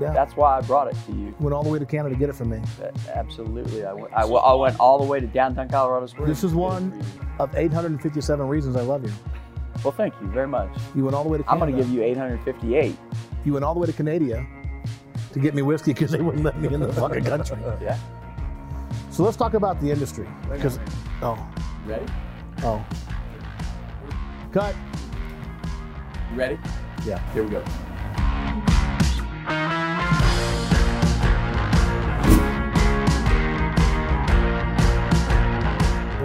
down. That's why I brought it to you. Went all the way to Canada to get it from me. Absolutely, I went. I, I went all the way to downtown Colorado Springs. This is one of 857 reasons I love you. Well, thank you very much. You went all the way to I'm Canada. going to give you 858. You went all the way to Canada to get me whiskey because they wouldn't let me in the fucking country. Yeah. So let's talk about the industry. Because, oh, Ready? oh. Cut. You ready? Yeah. Here we go.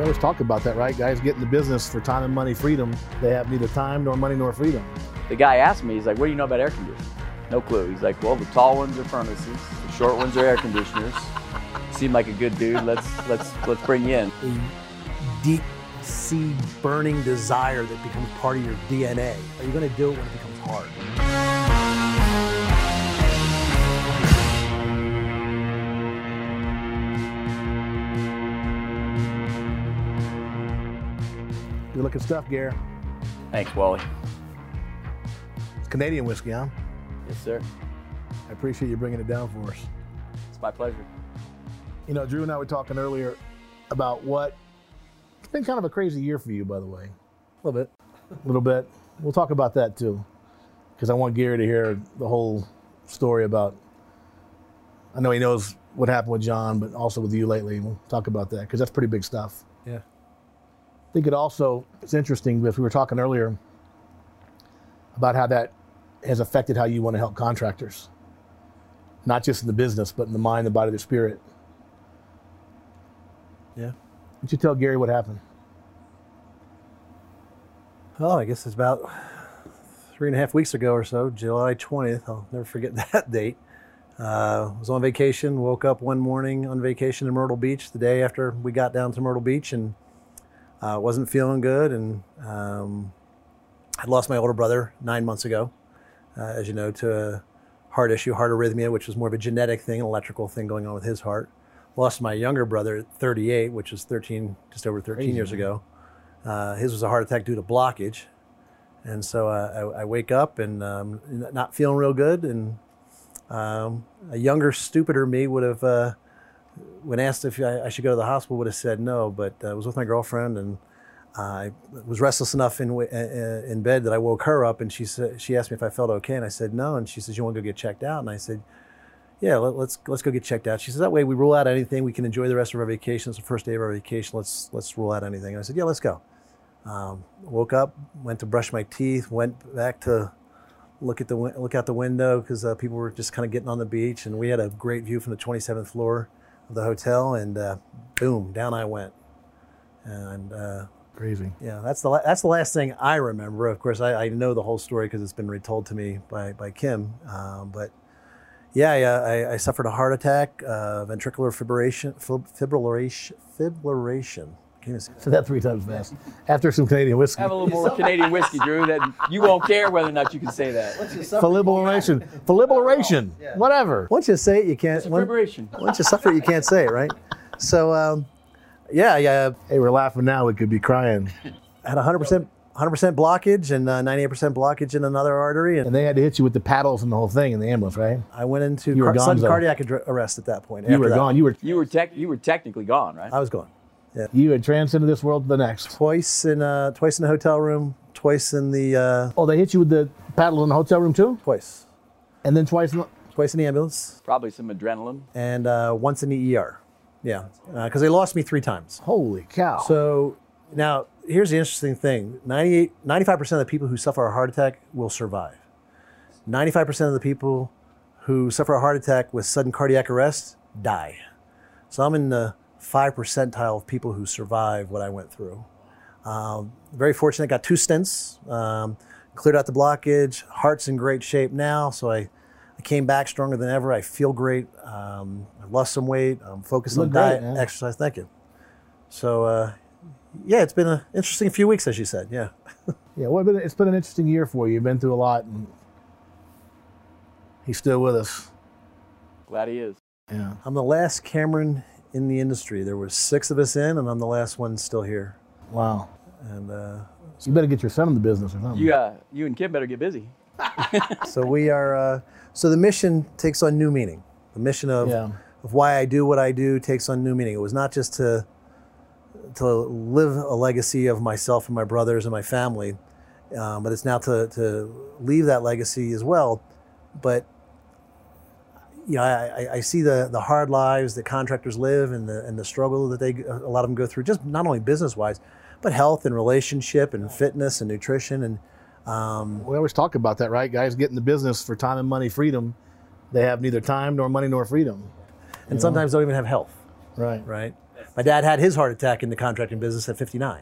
Always talk about that, right? Guys get in the business for time and money freedom. They have neither time nor money nor freedom. The guy asked me, he's like, "What do you know about air conditioning?" No clue. He's like, "Well, the tall ones are furnaces, the short ones are air conditioners." Seem like a good dude. Let's let's let's bring you in. a deep sea burning desire that becomes part of your DNA? Are you going to do it when it becomes hard? Good looking stuff, Gare. Thanks, Wally. It's Canadian whiskey, huh? Yes, sir. I appreciate you bringing it down for us. It's my pleasure. You know, Drew and I were talking earlier about what it's been kind of a crazy year for you, by the way. A little bit. A little bit. We'll talk about that too, because I want Gary to hear the whole story about. I know he knows what happened with John, but also with you lately. We'll talk about that because that's pretty big stuff. Think it also is interesting because we were talking earlier about how that has affected how you want to help contractors, not just in the business, but in the mind, the body, the spirit. Yeah. Would you tell Gary what happened? Oh, I guess it's about three and a half weeks ago or so, July 20th. I'll never forget that date. Uh, was on vacation, woke up one morning on vacation in Myrtle Beach the day after we got down to Myrtle Beach and uh, wasn't feeling good. And um, I lost my older brother nine months ago, uh, as you know, to a heart issue, heart arrhythmia, which was more of a genetic thing, an electrical thing going on with his heart. Lost my younger brother at 38, which was 13, just over 13 years ago. Uh, his was a heart attack due to blockage. And so uh, I, I wake up and um, not feeling real good. And um, a younger, stupider me would have, uh, when asked if I, I should go to the hospital, would have said no. But uh, I was with my girlfriend and I was restless enough in, in bed that I woke her up and she said, she asked me if I felt okay. And I said no. And she says, you want to go get checked out? And I said, yeah, let, let's let's go get checked out. She says that way we rule out anything. We can enjoy the rest of our vacation. It's the first day of our vacation. Let's let's rule out anything. And I said, yeah, let's go. Um, woke up, went to brush my teeth, went back to look at the look out the window because uh, people were just kind of getting on the beach, and we had a great view from the 27th floor the hotel. And uh, boom, down I went. And uh, Crazy. yeah, that's the la- that's the last thing I remember. Of course, I, I know the whole story because it's been retold to me by by Kim. Um, but yeah, I, uh, I, I suffered a heart attack, uh, ventricular fibrillation, fib- fibrillation, fibrillation. Can't even say that. Three times fast. After some Canadian whiskey. Have a little more Canadian whiskey, Drew. That you won't care whether or not you can say that. Fibrillation. Fibrillation. Whatever. Once you say it, you can't. It's a Once, vibration. once you suffer it, you can't say it, right? So um, yeah, yeah, Hey, we're laughing now. We could be crying. I had 100 percent. 100% blockage and uh, 98% blockage in another artery, and And they had to hit you with the paddles and the whole thing in the ambulance, right? I went into You were car- sudden cardiac adr- arrest at that point. You after were that. gone. You were You were tech. You were technically gone, right? I was gone. You had transcended this world to the next. twice in uh, twice in the hotel room, twice in the uh, Oh, they hit you with the paddle in the hotel room too, twice, and then twice. In the, twice in the ambulance, Probably some adrenaline. and uh, once in the ER. Yeah, because they lost me three times. holy cow! So now here's the interesting thing: 98, 95 percent of the people who suffer a heart attack will survive. Ninety-five percent of the people who suffer a heart attack with sudden cardiac arrest die. So I'm in the five percentile of people who survive what I went through. Um, very fortunate. Got two stents. Um, cleared out the blockage. Heart's in great shape now. So I, I came back stronger than ever. I feel great. Um, I lost some weight. I'm focused on look great, diet, man. exercise. Thank you. So uh, yeah, it's been an interesting few weeks, as you said. Yeah. yeah, well, it's been- it's been an interesting year for you. You've been through a lot, and he's still with us. Glad he is. Yeah. I'm the last Cameron in the industry. There were six of us in, and I'm the last one still here. Wow. And uh, You better get your son in the business or something. You uh, you and Kim better get busy. so we are. Uh, so the mission takes on new meaning. The mission of Yeah. of why I do what I do takes on new meaning. It was not just to to live a legacy of myself and my brothers and my family, um, but it's now to to leave that legacy as well. But you know, I, I- see the the hard lives that contractors live and the and the struggle that they a lot of them go through, just not only business wise, but health and relationship and fitness and nutrition and um, We always talk about that, right? Guys get in the business for time and money freedom. They have neither time nor money nor freedom. and sometimes don't even have health. Right. right? My dad had his heart attack in the contracting business at 59.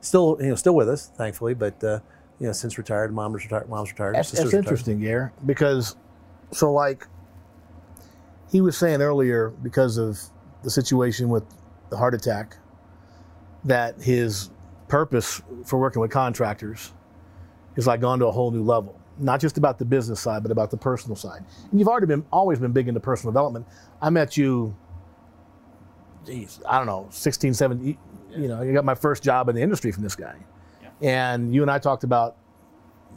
Still, you know, still with us, thankfully, but uh, you know, since retired, mom was retired, mom's retired, That's, that's retired. interesting, Gare, because so like he was saying earlier, because of the situation with the heart attack, that his purpose for working with contractors is like gone to a whole new level. Not just about the business side, but about the personal side. And you've already been always been big into personal development. I met you, geez, I don't know, 16, 17, you know, you got my first job in the industry from this guy. yeah. And you and I talked about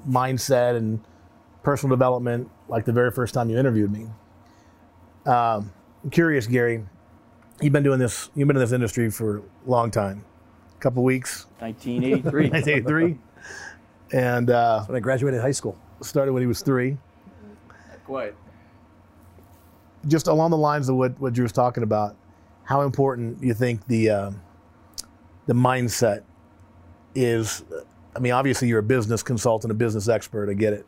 mindset and personal development like the very first time you interviewed me. Um, I'm curious, Gary. You've been doing this. You've been in this industry for a long time, a couple weeks, 1983. 1983, and uh, When I graduated high school, started when he was three. Quite. Just along the lines of what what was talking about, how important you think the um the mindset is? I mean, obviously you're a business consultant, a business expert. I get it,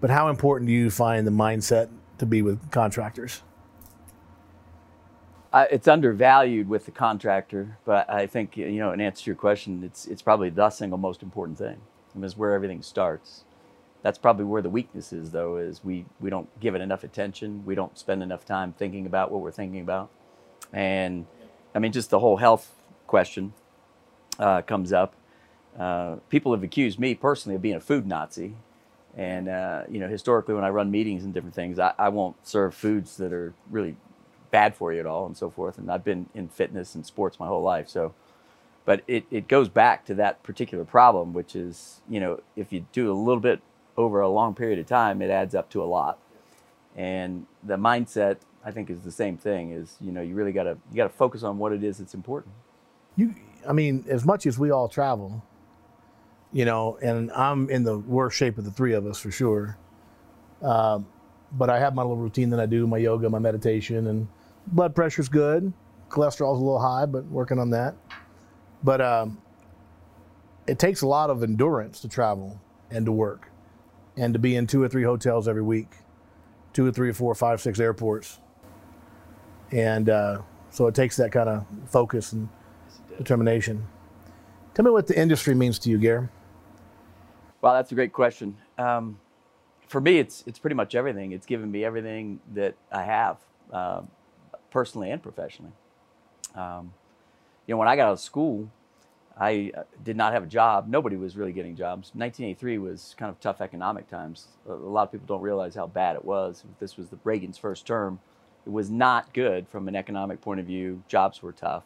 but how important do you find the mindset to be with contractors? It's undervalued with the contractor, but I think you know, in answer to your question, it's it's probably the single most important thing. I mean, it's where everything starts. That's probably where the weakness is, though, is we we don't give it enough attention. We don't spend enough time thinking about what we're thinking about, and I mean, just the whole health question uh, comes up. Uh, people have accused me personally of being a food Nazi, and uh, you know, historically, when I run meetings and different things, I, I won't serve foods that are really bad for you at all, and so forth. And I've been in fitness and sports my whole life, so. But it, it goes back to that particular problem, which is, you know, if you do a little bit over a long period of time, it adds up to a lot. And the mindset, I think, is the same thing. Is you know, you really gotta you gotta focus on what it is that's important. you i mean as much as we all travel you know and i'm in the worst shape of the three of us for sure um, but i have my little routine that i do my yoga my meditation and blood pressure's good cholesterol's a little high but working on that but um, it takes a lot of endurance to travel and to work and to be in two or three hotels every week two or three or four five six airports and uh, so it takes that kind of focus and determination. Tell me what the industry means to you, Gare. Wow, that's a great question. Um, for me, it's it's pretty much everything. It's given me everything that I have, uh, personally and professionally. Um, you know, when I got out of school, I uh, did not have a job. Nobody was really getting jobs. 1983 was kind of tough economic times. A lot of people don't realize how bad it was. This was the Reagan's first term. It was not good from an economic point of view. Jobs were tough.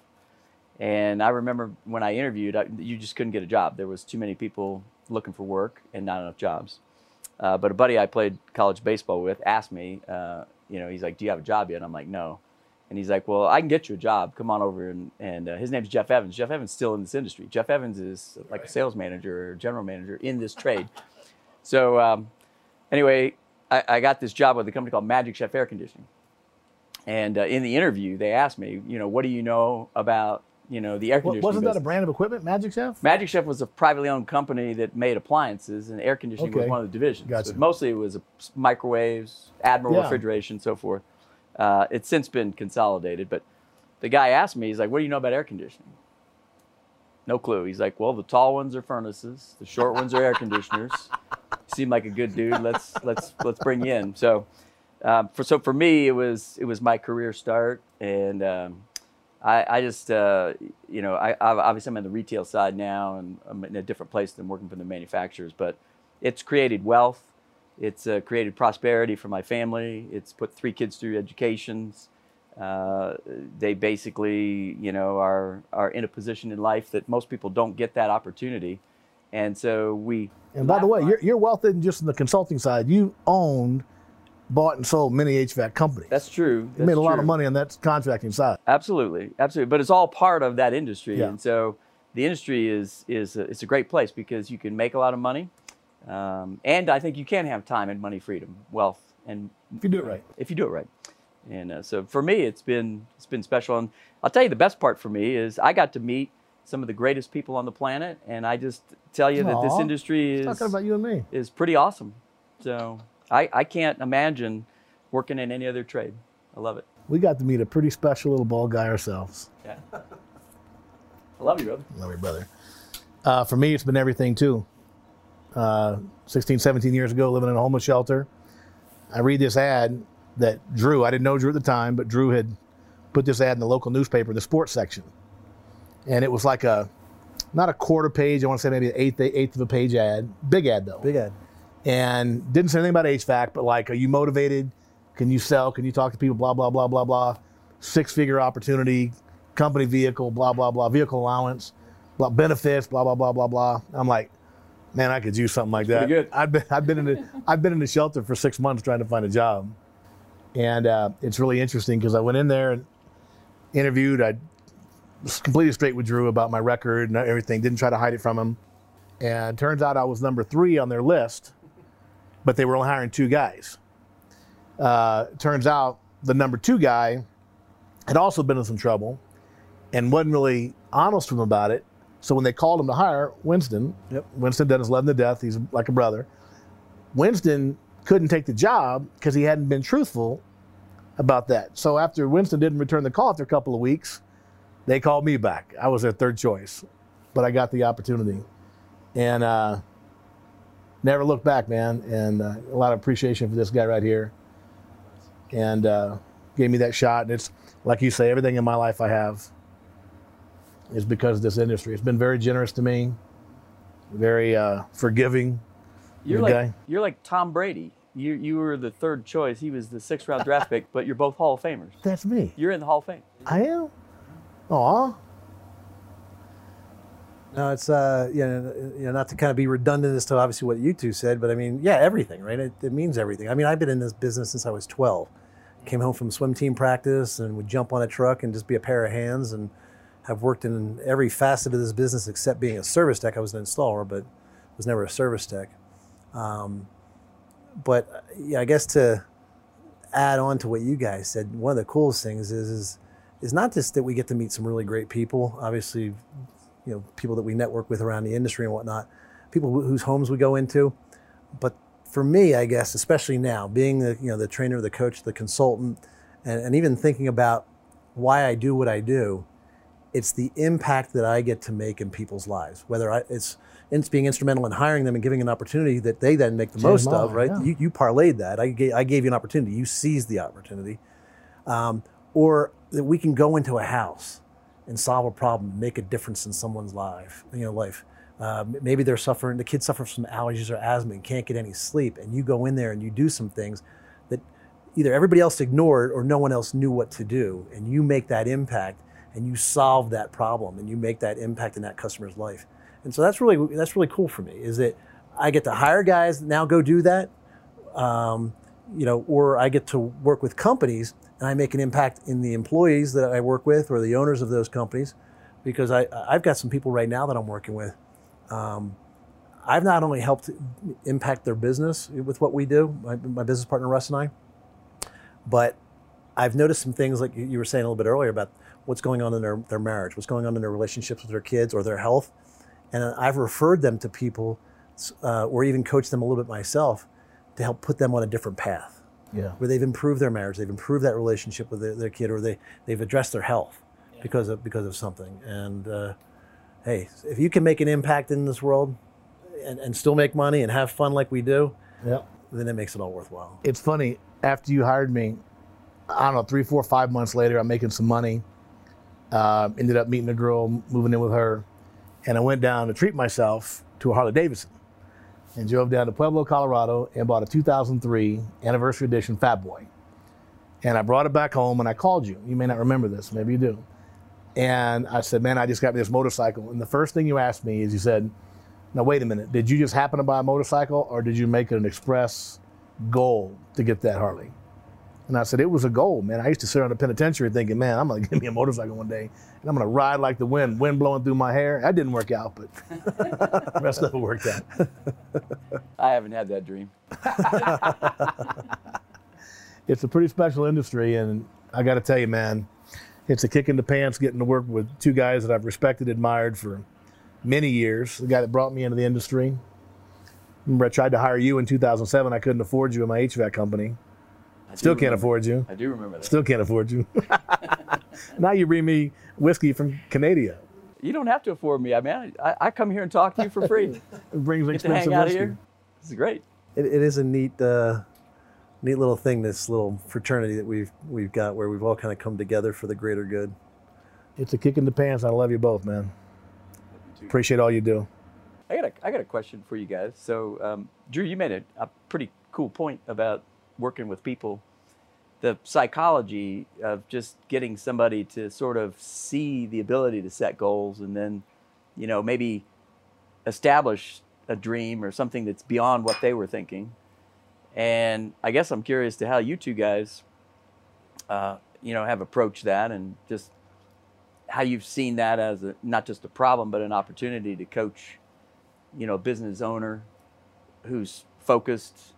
And I remember when I interviewed, I, you just couldn't get a job. There was too many people looking for work and not enough jobs. Uh, but a buddy I played college baseball with asked me, uh, you know, he's like, "Do you have a job yet?" I'm like, "No." And he's like, "Well, I can get you a job. Come on over." And, and uh, his name's Jeff Evans. Jeff Evans still in this industry. Jeff Evans is like a sales manager or general manager in this trade. So um, anyway, I, I got this job with a company called Magic Chef Air Conditioning. And uh, in the interview, they asked me, you know, what do you know about, you know, the air conditioning? Wasn't that a brand of equipment, Magic Chef? Magic Chef was a privately owned company that made appliances, and air conditioning was one of the divisions. Gotcha. But mostly it was microwaves, Admiral Yeah. refrigeration, so forth. Uh, it's since been consolidated, but the guy asked me, he's like, "What do you know about air conditioning?" No clue. He's like, "Well, the tall ones are furnaces, the short ones are air conditioners." Seem like a good dude. Let's let's let's bring you in. So, um, for so for me, it was it was my career start, and um, I, I just, uh, you know, I, I obviously I'm in the retail side now, and I'm in a different place than working for the manufacturers. But it's created wealth, it's uh, created prosperity for my family. It's put three kids through educations. Uh, they basically, you know, are are in a position in life that most people don't get that opportunity. And so we. And by the way, your, your wealth isn't just in the consulting side. You owned, bought, and sold many HVAC companies. That's true. you made a lot of money on that contracting side. Absolutely, absolutely. But it's all part of that industry, Yeah. and so the industry is is a, it's a great place because you can make a lot of money, um, and I think you can have time and money freedom, wealth, and If you do it right. if you do it right. And uh, so for me, it's been it's been special. And I'll tell you, the best part for me is I got to meet some of the greatest people on the planet, and I just tell you that this industry is Talking about you and me. is pretty awesome. So I, I can't imagine working in any other trade. I love it. We got to meet a pretty special little bald guy ourselves. Yeah. I love you, brother. Love you, brother. Uh, for me, it's been everything too. Uh, 16, 17 years ago, living in a homeless shelter, I read this ad that Drew, I didn't know Drew at the time, but Drew had put this ad in the local newspaper, the sports section. And it was like a, not a quarter page, I want to say maybe an eighth, eighth of a page ad. Big ad though. Big ad. and didn't say anything about HVAC, but like, are you motivated? Can you sell? Can you talk to people? Blah, blah, blah, blah, blah. Six figure opportunity, company vehicle, blah, blah, blah, vehicle allowance, blah, benefits, blah, blah, blah, blah, blah. I'm like, man, I could use something like that. pretty good. I've been, I've been in the, I've been in the shelter for six months trying to find a job. And uh, it's really interesting because I went in there and interviewed. I was completely straight with Drew about my record and everything. Didn't try to hide it from him. And turns out I was number three on their list, but they were only hiring two guys. Uh, turns out the number two guy had also been in some trouble and wasn't really honest with him about it. So when they called him to hire Winston, Yep. Winston Dennis loved him to death. He's like a brother. Winston couldn't take the job because he hadn't been truthful about that. So after Winston didn't return the call after a couple of weeks, they called me back. I was their third choice, but I got the opportunity, and uh, never looked back, man. And uh, a lot of appreciation for this guy right here, and uh, gave me that shot. And it's like you say, everything in my life I have is because of this industry. It's been very generous to me, very uh, forgiving. You're like guy. you're like Tom Brady. You you were the third choice. He was the sixth round draft pick, but you're both Hall of Famers. That's me. You're in the Hall of Fame. I am. Aw. No, it's uh, you know, you know, not to kind of be redundant as to obviously what you two said, but I mean, yeah, everything, right? It, it means everything. I mean, I've been in this business since I was 12. Came home from swim team practice and would jump on a truck and just be a pair of hands, and have worked in every facet of this business except being a service tech. I was an installer, but was never a service tech. Um, but yeah, I guess to add on to what you guys said, one of the coolest things is is is not just that we get to meet some really great people. Obviously, you know, people that we network with around the industry and whatnot, people wh- whose homes we go into. But for me, I guess, especially now, being the you know the trainer, the coach, the consultant, and, and even thinking about why I do what I do, it's the impact that I get to make in people's lives. Whether I, it's it's being instrumental in hiring them and giving an opportunity that they then make the most them of. right? yeah. You, you parlayed that. I gave, I gave you an opportunity. You seized the opportunity, um, or that we can go into a house and solve a problem, and make a difference in someone's life. You know, life. Uh, maybe they're suffering. The kid suffers from allergies or asthma and can't get any sleep, and you go in there and you do some things that either everybody else ignored or no one else knew what to do, and you make that impact and you solve that problem and you make that impact in that customer's life. And so that's really that's really cool for me. Is that I get to hire guys now go do that, um, you know, or I get to work with companies and I make an impact in the employees that I work with or the owners of those companies, because I I've got some people right now that I'm working with. Um, I've not only helped impact their business with what we do, my, my business partner Russ and I, but I've noticed some things like you- you were saying a little bit earlier about what's going on in their, their marriage, what's going on in their relationships with their kids or their health. And I've referred them to people uh, or even coached them a little bit myself to help put them on a different path Yeah. where they've improved their marriage, they've improved that relationship with their, their kid, or they, they've addressed their health because of because of something. And uh, hey, if you can make an impact in this world and, and still make money and have fun like we do, Yep. then it makes it all worthwhile. it's funny after you hired me i don't know three four five months later i'm making some money uh, ended up meeting a girl moving in with her and i went down to treat myself to a harley davidson and drove down to pueblo colorado and bought a 2003 anniversary edition fat boy and i brought it back home and i called you you may not remember this maybe you do and i said man i just got this motorcycle and the first thing you asked me is you said Now, wait a minute. Did you just happen to buy a motorcycle or did you make it an express goal to get that Harley? And I said, it was a goal, man. I used to sit on the penitentiary thinking, man, I'm going to get me a motorcycle one day and I'm going to ride like the wind, wind blowing through my hair. That didn't work out, but the rest of it worked out. I haven't had that dream. it's a pretty special industry. And I got to tell you, man, it's a kick in the pants getting to work with two guys that I've respected, admired for many years. The guy that brought me into the industry. Remember, I tried to hire you in 2007. I couldn't afford you in my HVAC company. I Still can't remember- afford you. I do remember that. Still can't afford you. now you bring me whiskey from Canada. You don't have to afford me. I mean, I, I come here and talk to you for free. It brings Get to hang expensive out whiskey. here. This is great. It, it is a neat, uh, neat little thing. This little fraternity that we've we've got, where we've all kind of come together for the greater good. It's a kick in the pants. I love you both, man. Appreciate all you do. I got a, I got a question for you guys. So, um, Drew, you made a, a pretty cool point about working with people. The psychology of just getting somebody to sort of see the ability to set goals and then, you know, maybe establish a dream or something that's beyond what they were thinking. And I guess I'm curious to how you two guys, uh, you know, have approached that and just how you've seen that as a, not just a problem but an opportunity to coach you know, a business owner who's focused,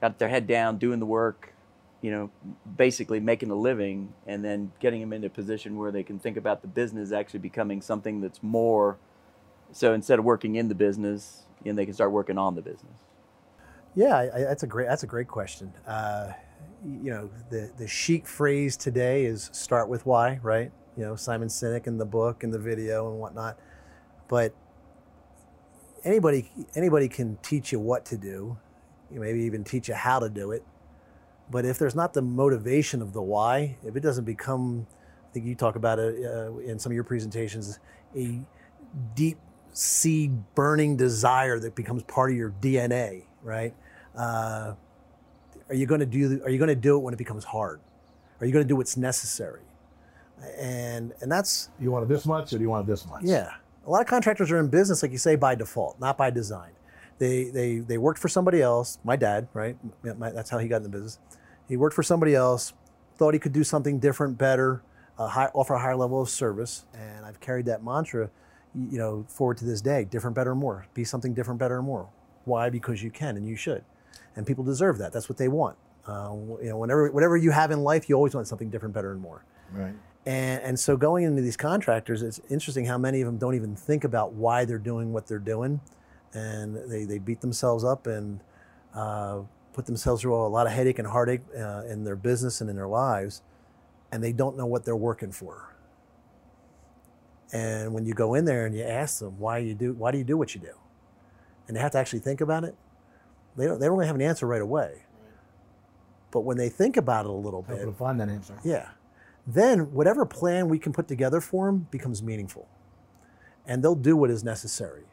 got their head down, doing the work, you know, basically making a living, and then getting them into a position where they can think about the business actually becoming something that's more. So instead of working in the business, know, they can start working on the business. Yeah, I- that's a great that's a great question. Uh, you know, the the chic phrase today is "start with why," right? You know, Simon Sinek in the book and the video and whatnot. But anybody anybody can teach you what to do, you maybe even teach you how to do it. But if there's not the motivation of the why, if it doesn't become, I think you talk about it uh, in some of your presentations, a deep seed burning desire that becomes part of your DNA, right? Uh, are you going to do? Are you going to do it when it becomes hard? Are you going to do what's necessary? And and that's You want it this much or do you want it this much? yeah. A lot of contractors are in business, like you say, by default, not by design. They they they worked for somebody else. My dad, right? My- that's how he got in the business. He worked for somebody else, thought he could do something different, better, uh, high, offer a higher level of service, and I've carried that mantra, you know, forward to this day: different, better, more. Be something different, better, and more. Why? Because you can and you should, and people deserve that. That's what they want. Uh, you know, whenever whatever you have in life, you always want something different, better, and more. Right. And, and so going into these contractors, it's interesting how many of them don't even think about why they're doing what they're doing. And they, they beat themselves up and uh, put themselves through a lot of headache and heartache uh, in their business and in their lives. And they don't know what they're working for. And when you go in there and you ask them, why you do, why do you do what you do? And they have to actually think about it. They don't, they don't really have an answer right away. But when they think about it a little bit, to find that answer. yeah. Then whatever plan we can put together for them becomes meaningful. And they'll do what is necessary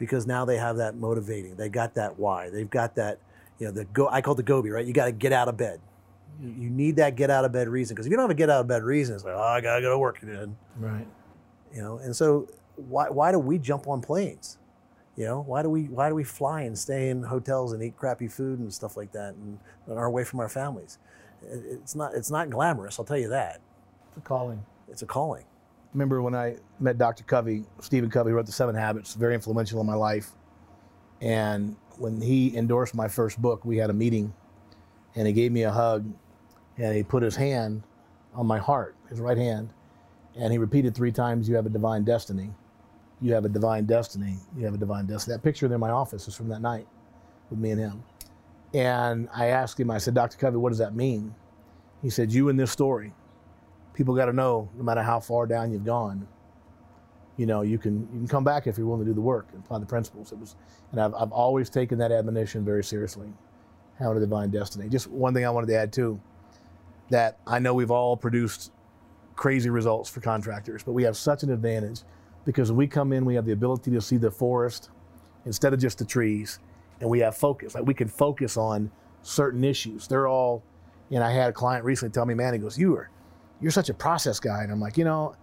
because now they have that motivating. They got that why. They've got that, you know, the go I call it the Gobi, right? You got to get out of bed. You, need that get out of bed reason because if you don't have a get out of bed reason, it's like, oh, I got to go to work again. Right. You know, and so why, why do we jump on planes? You know, why do we why do we fly and stay in hotels and eat crappy food and stuff like that and, and are away from our families? It's not it's not glamorous, I'll tell you that. It's a calling. It's a calling. Remember when I met Dr. Covey, Stephen Covey wrote The Seven Habits, very influential in my life. And when he endorsed my first book, we had a meeting and he gave me a hug and he put his hand on my heart, his right hand, and he repeated three times, You have a divine destiny. You have a divine destiny. You have a divine destiny. That picture in my office is from that night with me and him. And I asked him, I said, Dr. Covey, what does that mean? He said, You in this story people got to know no matter how far down you've gone you know you can you can come back if you're willing to do the work and apply the principles. It was and i've, I've always taken that admonition very seriously having a divine destiny. Just one thing i wanted to add too that i know we've all produced crazy results for contractors but we have such an advantage because when we come in we have the ability to see the forest instead of just the trees and we have focus. Like we can focus on certain issues. They're all and i had a client recently tell me man he goes you are you're such a process guy. And I'm like, you know,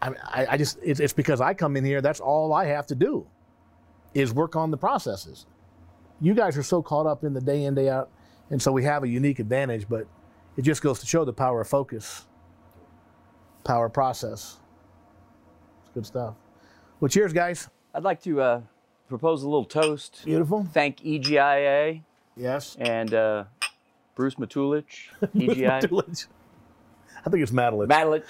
I, I, I just, it's, it's because I come in here, that's all I have to do. is work on the processes. You guys are so caught up in the day in, day out, and so we have a unique advantage, but it just goes to show the power of focus, power of process. It's good stuff. Well, cheers, guys. I'd like to uh, propose a little toast. Beautiful. Thank EGIA Yes. and uh, Bruce Matulich, EGI. Matulich. I think it's Madeline. Matulich.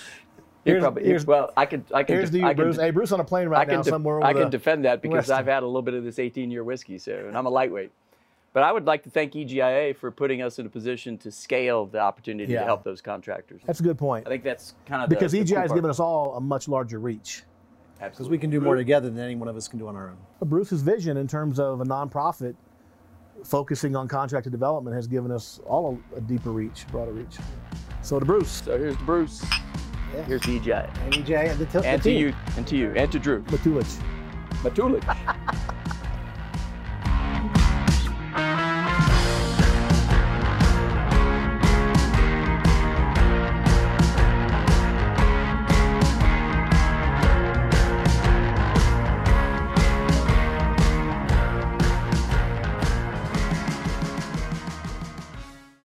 You're Here's- probably, here's- well, I can, I can, Here's to I you, can, Bruce. Hey, Bruce on a plane right can, now de- somewhere. I can the- defend that because I've had a little bit of this 18-year whiskey, so and I'm a lightweight. But I would like to thank EGIA for putting us in a position to scale the opportunity Yeah. to help those contractors. That's a good point. I think that's kind of Because the, the cool has part. given us all a much larger reach. Because we can do more together than any one of us can do on our own. But Bruce's vision in terms of a nonprofit focusing on contracted development has given us all a, a deeper reach, broader reach. So to Bruce, So here's to Bruce. Here's to EGI. And EJ and the, t- And to you, and to you, and to Drew. Matulich. Matulich.